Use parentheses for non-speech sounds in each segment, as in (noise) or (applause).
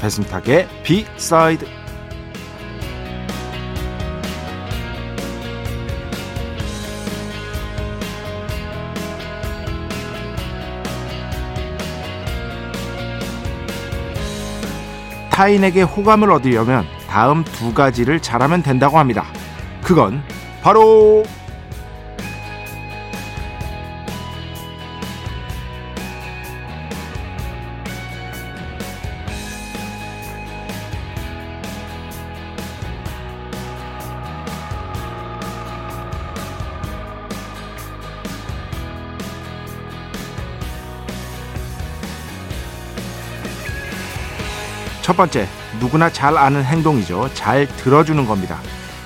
배승탁의 비사이드 타인에게 호감을 얻으려면 다음 두 가지를 잘하면 된다고 합니다. 그건 바로 번째, 누구나 잘 아는 행동이죠. 잘 들어주는 겁니다.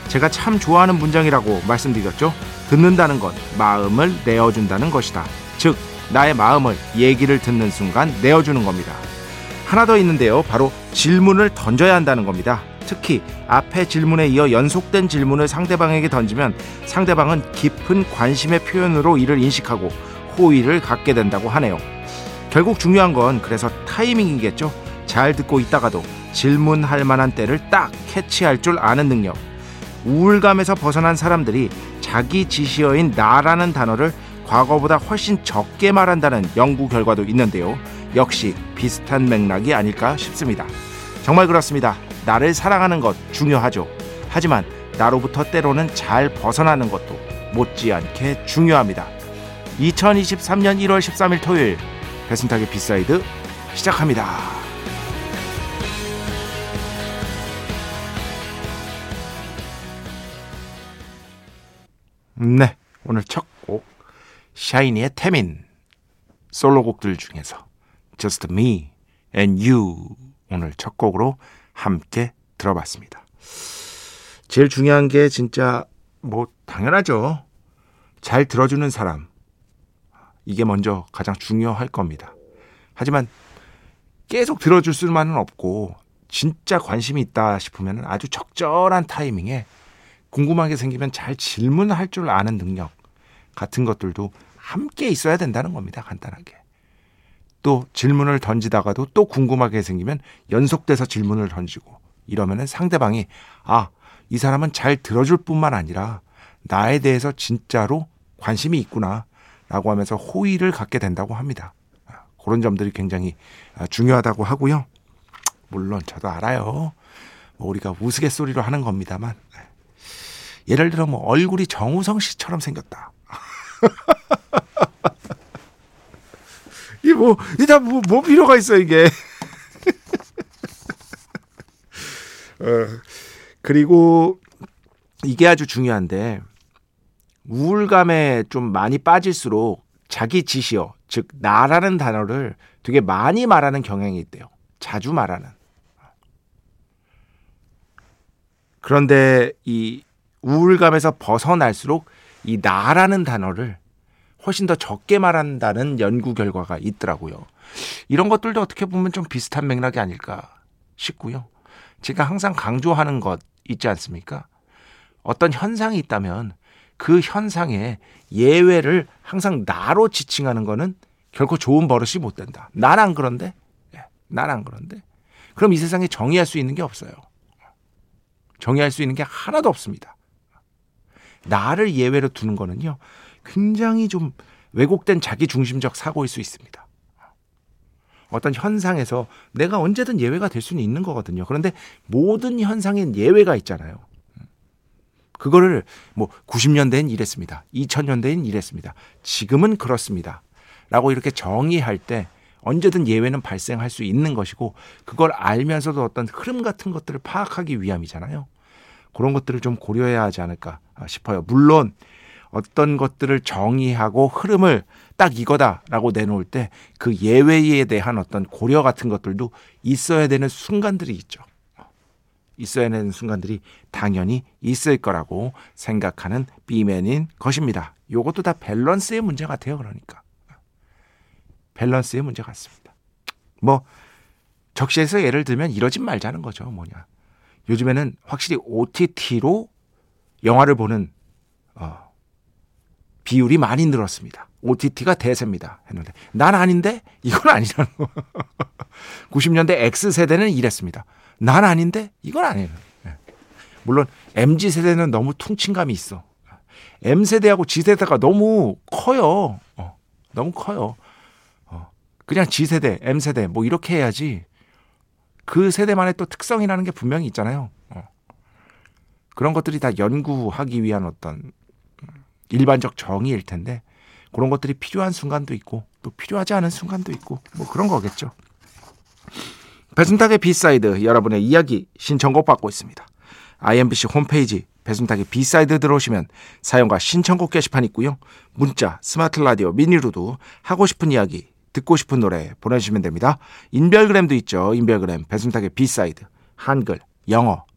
제가 참 좋아하는 문장이라고 말씀드렸죠. 듣는다는 건 마음을 내어준다는 것이다. 즉, 나의 마음을 얘기를 듣는 순간 내어주는 겁니다. 하나 더 있는데요. 바로 질문을 던져야 한다는 겁니다. 특히 앞에 질문에 이어 연속된 질문을 상대방에게 던지면 상대방은 깊은 관심의 표현으로 이를 인식하고 호의를 갖게 된다고 하네요. 결국 중요한 건 그래서 타이밍이겠죠. 잘 듣고 있다가도 질문할 만한 때를 딱 캐치할 줄 아는 능력. 우울감에서 벗어난 사람들이 자기 지시어인 나라는 단어를 과거보다 훨씬 적게 말한다는 연구 결과도 있는데요. 역시 비슷한 맥락이 아닐까 싶습니다. 정말 그렇습니다. 나를 사랑하는 것 중요하죠. 하지만 나로부터 때로는 잘 벗어나는 것도 못지않게 중요합니다. 2023년 1월 13일 토요일 배순탁의 B side 시작합니다. 네, 오늘 첫 곡 샤이니의 태민 솔로곡들 중에서 Just Me and You 오늘 첫 곡으로 함께 들어봤습니다. 제일 중요한 게 진짜 뭐 당연하죠. 잘 들어주는 사람 이게 먼저 가장 중요할 겁니다. 하지만 계속 들어줄 수만은 없고 진짜 관심이 있다 싶으면 아주 적절한 타이밍에 궁금한 게 생기면 잘 질문할 줄 아는 능력 같은 것들도 함께 있어야 된다는 겁니다. 간단하게. 또 질문을 던지다가도 또 궁금하게 생기면 연속돼서 질문을 던지고 이러면은 상대방이 아, 이 사람은 잘 들어줄 뿐만 아니라 나에 대해서 진짜로 관심이 있구나 라고 하면서 호의를 갖게 된다고 합니다. 그런 점들이 굉장히 중요하다고 하고요. 물론 저도 알아요. 뭐 우리가 우스갯소리로 하는 겁니다만 예를 들어 뭐 얼굴이 정우성 씨처럼 생겼다. (laughs) 이게 뭐, 이다 뭐, 뭐 필요가 있어, 이게. (laughs) 어, 그리고 이게 아주 중요한데, 우울감에 좀 많이 빠질수록 자기 지시어, 즉, 나라는 단어를 되게 많이 말하는 경향이 있대요. 자주 말하는. 그런데 이 우울감에서 벗어날수록 이 나라는 단어를 훨씬 더 적게 말한다는 연구 결과가 있더라고요. 이런 것들도 어떻게 보면 좀 비슷한 맥락이 아닐까 싶고요. 제가 항상 강조하는 것 있지 않습니까? 어떤 현상이 있다면 그 현상에 예외를 항상 나로 지칭하는 거는 결코 좋은 버릇이 못 된다. 난안 그런데? 예, 난안 그런데? 그럼 이 세상에 정의할 수 있는 게 없어요. 정의할 수 있는 게 하나도 없습니다. 나를 예외로 두는 거는요, 굉장히 좀 왜곡된 자기 중심적 사고일 수 있습니다. 어떤 현상에서 내가 언제든 예외가 될 수는 있는 거거든요. 그런데 모든 현상엔 예외가 있잖아요. 그거를 뭐 90년대엔 이랬습니다. 2000년대엔 이랬습니다. 지금은 그렇습니다. 라고 이렇게 정의할 때 언제든 예외는 발생할 수 있는 것이고 그걸 알면서도 어떤 흐름 같은 것들을 파악하기 위함이잖아요. 그런 것들을 좀 고려해야 하지 않을까 싶어요. 물론 어떤 것들을 정의하고 흐름을 딱 이거다라고 내놓을 때 그 예외에 대한 어떤 고려 같은 것들도 있어야 되는 순간들이 있죠. 있어야 되는 순간들이 당연히 있을 거라고 생각하는 비맨인 것입니다. 이것도 다 밸런스의 문제 같아요. 그러니까 밸런스의 문제 같습니다. 뭐 적시에서 예를 들면 이러진 말자는 거죠. 뭐냐. 요즘에는 확실히 OTT로 영화를 보는 어, 비율이 많이 늘었습니다. OTT가 대세입니다. 했는데 난 아닌데 이건 아니라는 거. (laughs) 90년대 X세대는 이랬습니다. 난 아닌데 이건 아니에요. 네. 물론 MZ 세대는 너무 퉁친감이 있어. M 세대하고 Z 세대가 너무 커요. 어, 너무 커요. 어, 그냥 Z 세대, M 세대 뭐 이렇게 해야지. 그 세대만의 또 특성이라는 게 분명히 있잖아요. 어. 그런 것들이 다 연구하기 위한 어떤 일반적 정의일 텐데 그런 것들이 필요한 순간도 있고 또 필요하지 않은 순간도 있고 뭐 그런 거겠죠. 배순탁의 B side 여러분의 이야기 신청곡 받고 있습니다. iMBC 홈페이지 배순탁의 B side 들어오시면 사연과 신청곡 게시판 있고요. 문자, 스마트 라디오, 미니로도 하고 싶은 이야기, 듣고 싶은 노래 보내주시면 됩니다. 인별그램도 있죠. 인별그램 배순탁의 B side 한글, 영어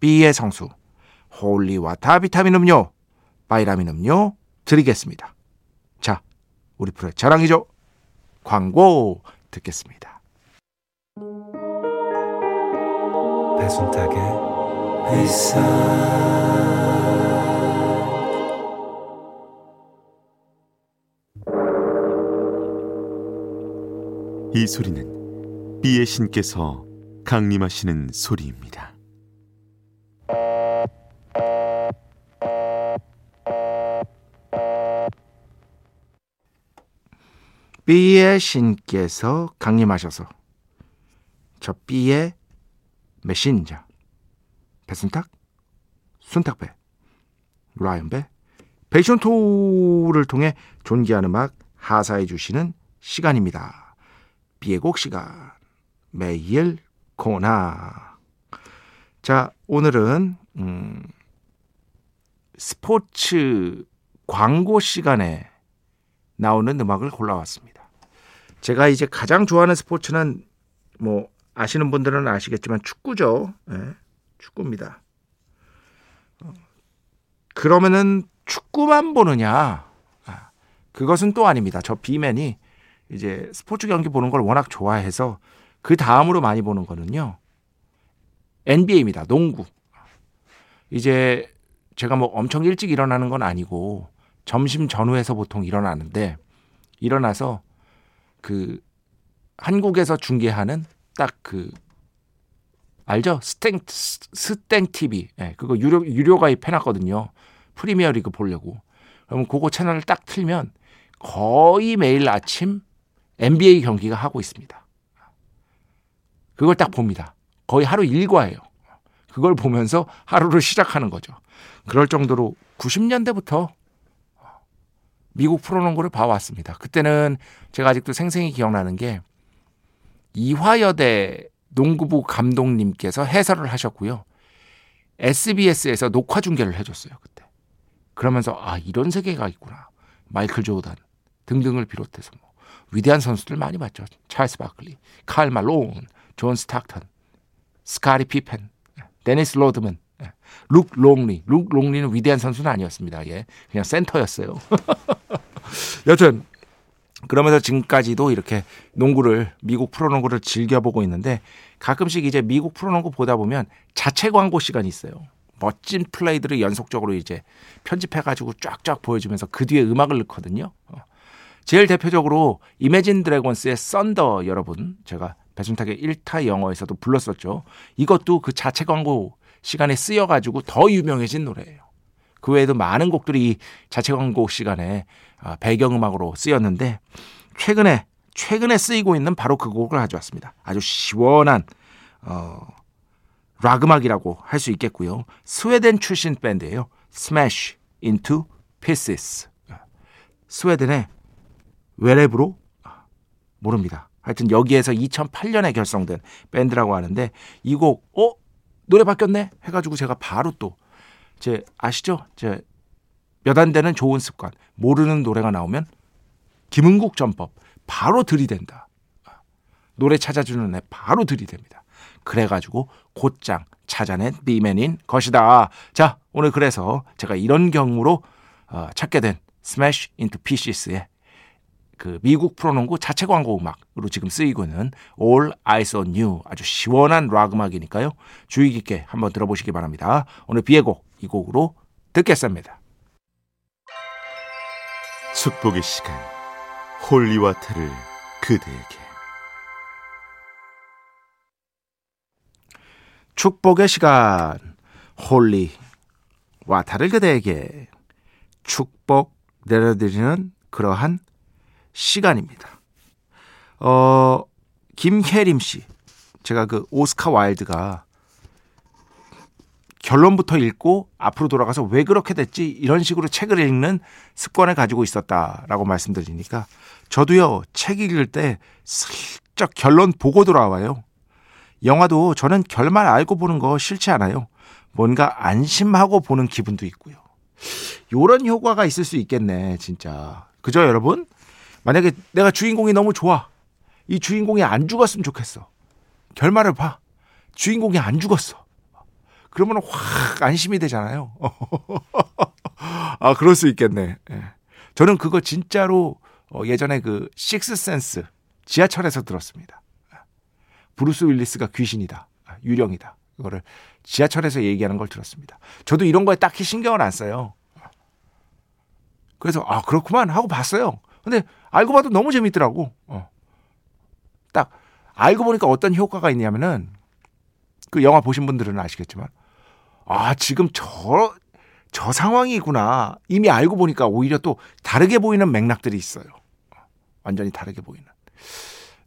B의 성수, holy water 비타민 음료, 바이라민 음료 드리겠습니다. 자, 우리 프로의 자랑이죠. 광고 듣겠습니다. 배순탁의 회사 이 소리는 비의 신께서 강림하시는 소리입니다. B의 신께서 강림하셔서 저 B의 메신저 배순탁, 순탁배, 라이언배, 베이션토를 통해 존귀한 음악 하사해 주시는 시간입니다. B의 곡 시간 매일 코나 자 오늘은 음, 스포츠 광고 시간에 나오는 음악을 골라왔습니다. 제가 이제 가장 좋아하는 스포츠는 뭐 아시는 분들은 아시겠지만 축구죠. 네, 축구입니다. 어, 그러면은 축구만 보느냐? 아, 그것은 또 아닙니다. 저 비맨이 이제 스포츠 경기 보는 걸 워낙 좋아해서 그 다음으로 많이 보는 거는요. NBA입니다. 농구. 이제 제가 뭐 엄청 일찍 일어나는 건 아니고 점심 전후에서 보통 일어나는데 일어나서 그 한국에서 중계하는 딱 그 알죠? 스땡 스땡 TV. 예, 네, 그거 유료 유료 가입해 놨거든요. 프리미어 리그 보려고. 그러면 그거 채널을 딱 틀면 거의 매일 아침 NBA 경기가 하고 있습니다. 그걸 딱 봅니다. 거의 하루 일과예요. 그걸 보면서 하루를 시작하는 거죠. 그럴 정도로 90년대부터 미국 프로농구를 봐왔습니다. 그때는 제가 아직도 생생히 기억나는 게 이화여대 농구부 감독님께서 해설을 하셨고요. SBS에서 녹화 중계를 해줬어요. 그때. 그러면서 아 이런 세계가 있구나. 마이클 조단 등등을 비롯해서 뭐 위대한 선수들 많이 봤죠. 찰스 바클리, 칼 말론, 존 스타크턴, 스카티 피펜, 데니스 로드먼, 룩 롱리. 룩 롱리는 위대한 선수는 아니었습니다. 예. 그냥 센터였어요. (laughs) 여튼 그러면서 지금까지도 이렇게 농구를 미국 프로농구를 즐겨보고 있는데 가끔씩 이제 미국 프로농구 보다 보면 자체 광고 시간이 있어요. 멋진 플레이들을 연속적으로 이제 편집해가지고 쫙쫙 보여주면서 그 뒤에 음악을 넣거든요. 어. 제일 대표적으로 이매진 드래곤스의 썬더 여러분 제가 배순탁의 1타 영어에서도 불렀었죠. 이것도 그 자체 광고 시간에 쓰여가지고 더 유명해진 노래예요. 그 외에도 많은 곡들이 자체 광고 시간에 아, 배경음악으로 쓰였는데 최근에 최근에 쓰이고 있는 바로 그 곡을 가져왔습니다. 아주 시원한 어, 락 음악이라고 할 수 있겠고요. 스웨덴 출신 밴드예요. Smash Into Pieces. 스웨덴의 웨레브로 모릅니다. 하여튼 여기에서 2008년에 결성된 밴드라고 하는데 이 곡 어? 노래 바뀌었네 해가지고 제가 바로 또 제 아시죠? 제 몇 안 되는 좋은 습관 모르는 노래가 나오면 김은국 전법 바로 들이댄다. 노래 찾아주는 애 바로 들이댑니다. 그래가지고 곧장 찾아낸 밴드인 것이다. 자 오늘 그래서 제가 이런 경우로 어, 찾게 된 Smash Into Pieces의 그 미국 프로농구 자체 광고 음악으로 지금 쓰이고 있는 All Eyes on You 아주 시원한 락 음악이니까요. 주의 깊게 한번 들어보시기 바랍니다. 오늘 B의 곡 이 곡으로 듣겠습니다. 축복의 시간 holy water를 그대에게 축복의 시간 holy water를 그대에게 축복 내려드리는 그러한 시간입니다. 어, 김혜림 씨. 제가 그 오스카 와일드가 결론부터 읽고 앞으로 돌아가서 왜 그렇게 됐지 이런 식으로 책을 읽는 습관을 가지고 있었다라고 말씀드리니까 저도요 책 읽을 때 슬쩍 결론 보고 돌아와요. 영화도 저는 결말 알고 보는 거 싫지 않아요. 뭔가 안심하고 보는 기분도 있고요. 요런 효과가 있을 수 있겠네, 진짜. 그죠, 여러분? 만약에 내가 주인공이 너무 좋아. 이 주인공이 안 죽었으면 좋겠어. 결말을 봐. 주인공이 안 죽었어. 그러면 확 안심이 되잖아요. (laughs) 아, 그럴 수 있겠네. 예. 저는 그거 진짜로 어, 예전에 그 Sixth Sense 지하철에서 들었습니다. 브루스 윌리스가 귀신이다. 아, 유령이다. 그거를 지하철에서 얘기하는 걸 들었습니다. 저도 이런 거에 딱히 신경을 안 써요. 그래서 아 그렇구만 하고 봤어요. 근데 알고 봐도 너무 재밌더라고. 어. 딱 알고 보니까 어떤 효과가 있냐면은 그 영화 보신 분들은 아시겠지만 아 지금 저 저 상황이구나 이미 알고 보니까 오히려 또 다르게 보이는 맥락들이 있어요. 완전히 다르게 보이는.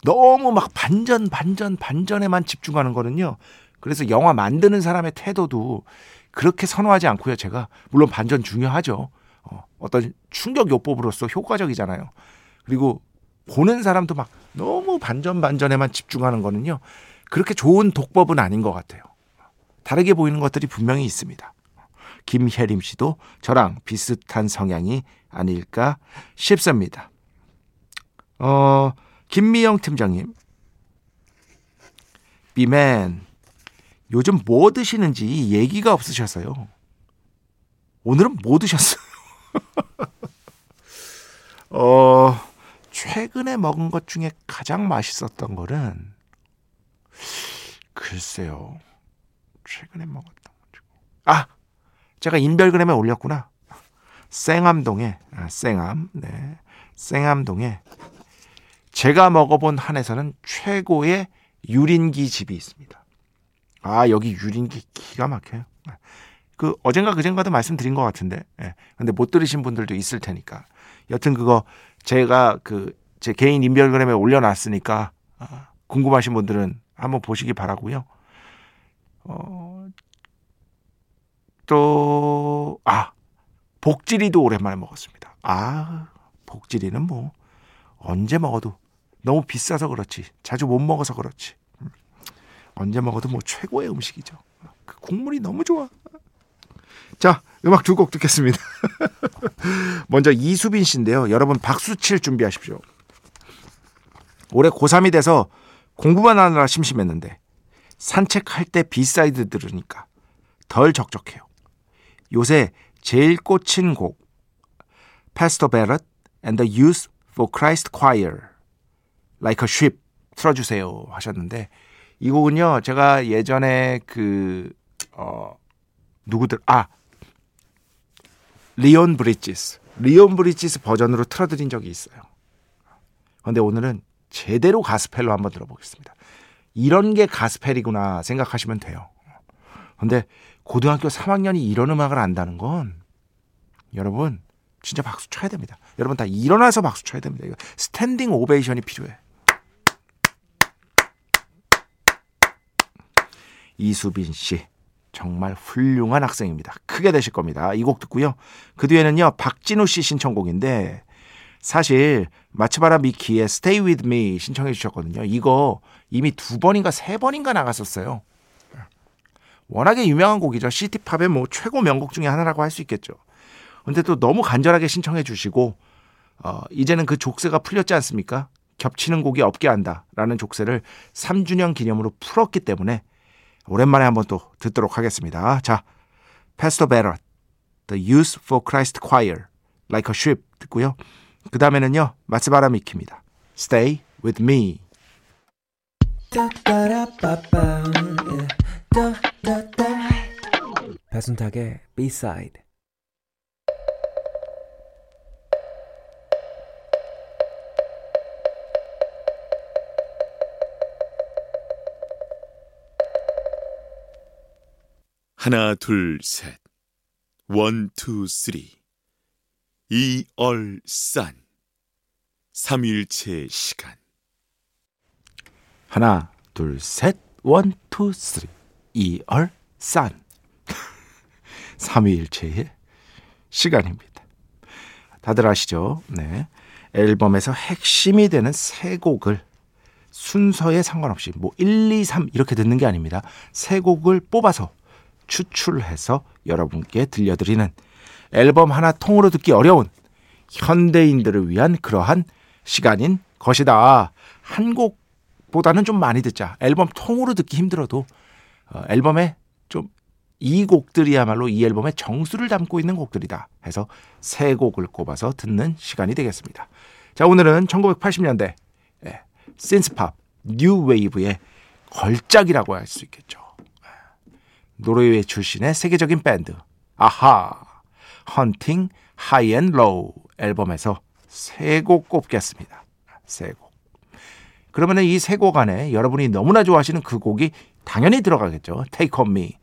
너무 막 반전 반전 반전에만 집중하는 거는요. 그래서 영화 만드는 사람의 태도도 그렇게 선호하지 않고요. 제가 물론 반전 중요하죠. 어, 어떤 충격 요법으로서 효과적이잖아요. 그리고 보는 사람도 막 너무 반전 반전에만 집중하는 거는요. 그렇게 좋은 독법은 아닌 것 같아요. 다르게 보이는 것들이 분명히 있습니다. 김혜림 씨도 저랑 비슷한 성향이 아닐까 싶습니다. 어, 김미영 팀장님. 비맨, 요즘 뭐 드시는지 얘기가 없으셔서요. 오늘은 뭐 드셨어요? (laughs) 어, 최근에 먹은 것 중에 가장 맛있었던 거는 글쎄요. 최근에 먹었던 것 중. 아, 제가 인별그램에 올렸구나. 생암동에 아, 생암, 네, 생암동에 제가 먹어본 한에서는 최고의 유린기 집이 있습니다. 아 여기 유린기 기가 막혀요. 그 어젠가 그젠가도 말씀드린 것 같은데, 예. 근데 못 들으신 분들도 있을 테니까. 여튼 그거 제가 그 제 개인 인별그램에 올려놨으니까 아, 궁금하신 분들은 한번 보시기 바라고요. 어, 또, 아, 복지리도 오랜만에 먹었습니다. 아, 복지리는 뭐, 언제 먹어도 너무 비싸서 그렇지. 자주 못 먹어서 그렇지. 음. 언제 먹어도 뭐 최고의 음식이죠. 그 국물이 너무 좋아. 자, 음악 두 곡 듣겠습니다. (laughs) 먼저 이수빈 씨인데요. 여러분 박수 칠 준비하십시오. 올해 고3이 돼서 공부만 하느라 심심했는데 산책할 때 B side 들으니까 덜 적적해요. 요새 제일 꽂힌 곡 Pastor Barrett and the Youth for Christ Choir Like a Ship 틀어주세요 하셨는데 이 곡은요 제가 예전에 그 어, 누구더라 아 리온 브리지스 리온 브리지스 버전으로 틀어드린 적이 있어요. 근데 오늘은 제대로 가스펠로 한번 들어보겠습니다. 이런 게 가스펠이구나 생각하시면 돼요. 근데 고등학교 3학년이 이런 음악을 안다는 건 여러분 진짜 박수 쳐야 됩니다. 여러분 다 일어나서 박수 쳐야 됩니다. 이거 standing ovation이 필요해. 이수빈 씨 정말 훌륭한 학생입니다. 크게 되실 겁니다. 이 곡 듣고요. 그 뒤에는요 박진우 씨 신청곡인데 사실 마츠바라 미키의 Stay With Me 신청해 주셨거든요. 이거 이미 두 번인가 세 번인가 나갔었어요. 워낙에 유명한 곡이죠. 시티팝의 뭐 최고 명곡 중에 하나라고 할 수 있겠죠. 근데 또 너무 간절하게 신청해 주시고 어, 이제는 그 족쇄가 풀렸지 않습니까? 겹치는 곡이 없게 한다 라는 족쇄를 3주년 기념으로 풀었기 때문에 오랜만에 한번 또 듣도록 하겠습니다. 자, Pastor Barrett, The Youth for Christ Choir, Like a Ship 듣고요. 그 다음에는요, 마츠바라 미키입니다. Stay with me. 배순탁의 B-side 하나 둘 셋. one, two, three. 一二三. 삼위일체 시간. 하나, 둘, 셋, one, two, three. 一二, 三. (laughs) 삼위일체의 시간입니다. 다들 아시죠? 네. 앨범에서 핵심이 되는 세 곡을 순서에 상관없이 뭐 1, 2, 3 이렇게 듣는 게 아닙니다. 세 곡을 뽑아서 추출해서 여러분께 들려드리는 앨범 하나 통으로 듣기 어려운 현대인들을 위한 그러한 시간인 것이다. 한 곡보다는 좀 많이 듣자. 앨범 통으로 듣기 힘들어도 어, 앨범에 좀 이 곡들이야말로 이 앨범의 정수를 담고 있는 곡들이다. 해서 세 곡을 꼽아서 듣는 시간이 되겠습니다. 자, 오늘은 1980년대 예, synth-pop new wave의 걸작이라고 할 수 있겠죠. 노르웨이 출신의 세계적인 밴드 아하 Hunting High and Low 앨범에서 세 곡 꼽겠습니다. 세 곡. 그러면 이 세 곡 안에 여러분이 너무나 좋아하시는 그 곡이 당연히 들어가겠죠. Take on me.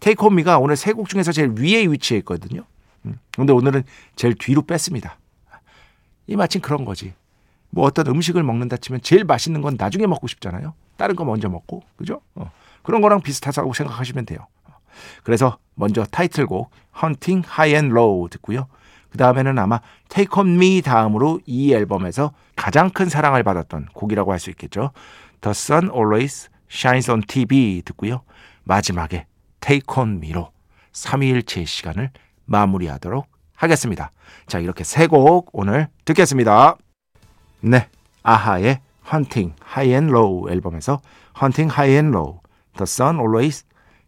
Take on me가 오늘 세 곡 중에서 제일 위에 위치해 있거든요. 음, 근데 오늘은 제일 뒤로 뺐습니다. 이 마침 그런 거지. 뭐 어떤 음식을 먹는다 치면 제일 맛있는 건 나중에 먹고 싶잖아요. 다른 거 먼저 먹고. 그죠? 어. 그런 거랑 비슷하다고 생각하시면 돼요. 그래서 먼저 타이틀곡 Hunting High and Low 듣고요. 그 다음에는 아마 Take On Me 다음으로 이 앨범에서 가장 큰 사랑을 받았던 곡이라고 할 수 있겠죠. The Sun Always Shines on TV 듣고요. 마지막에 Take On Me로 3일째 시간을 마무리하도록 하겠습니다. 자, 이렇게 세 곡 오늘 듣겠습니다. 네. 아하의 Hunting High and Low 앨범에서 Hunting High and Low, The Sun Always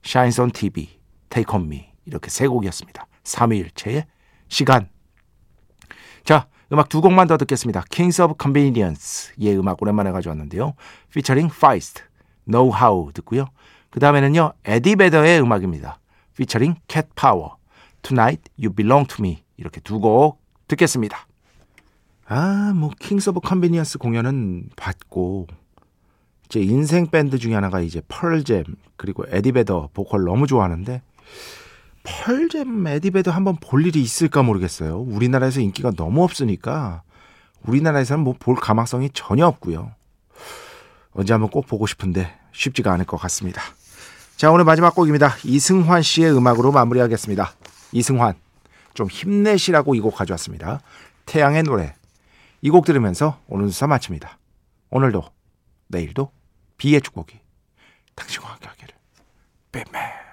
Shines on TV, Take On Me 이렇게 세 곡이었습니다. 3일체의 시간. 자, 음악 두 곡만 더 듣겠습니다. Kings of Convenience의 음악 오랜만에 가져왔는데요. featuring Feist, Know How 듣고요. 그 다음에는요, 에디 베더의 음악입니다. featuring Cat Power, Tonight You Belong to Me 이렇게 두 곡 듣겠습니다. 아, 뭐 킹스 오브 컨비니언스 공연은 봤고 제 인생 밴드 중에 하나가 이제 펄잼 그리고 에디베더 보컬 너무 좋아하는데 펄잼 에디베더 한번 볼 일이 있을까 모르겠어요. 우리나라에서 인기가 너무 없으니까 우리나라에서는 뭐 볼 가망성이 전혀 없고요. 언제 한번 꼭 보고 싶은데 쉽지가 않을 것 같습니다. 자 오늘 마지막 곡입니다. 이승환 씨의 음악으로 마무리하겠습니다. 이승환 좀 힘내시라고 이 곡 가져왔습니다. 태양의 노래 이 곡 들으면서 오늘 수사 마칩니다. 오늘도 내일도 비의 축복이 당신과 함께 하기를. 뱀맨.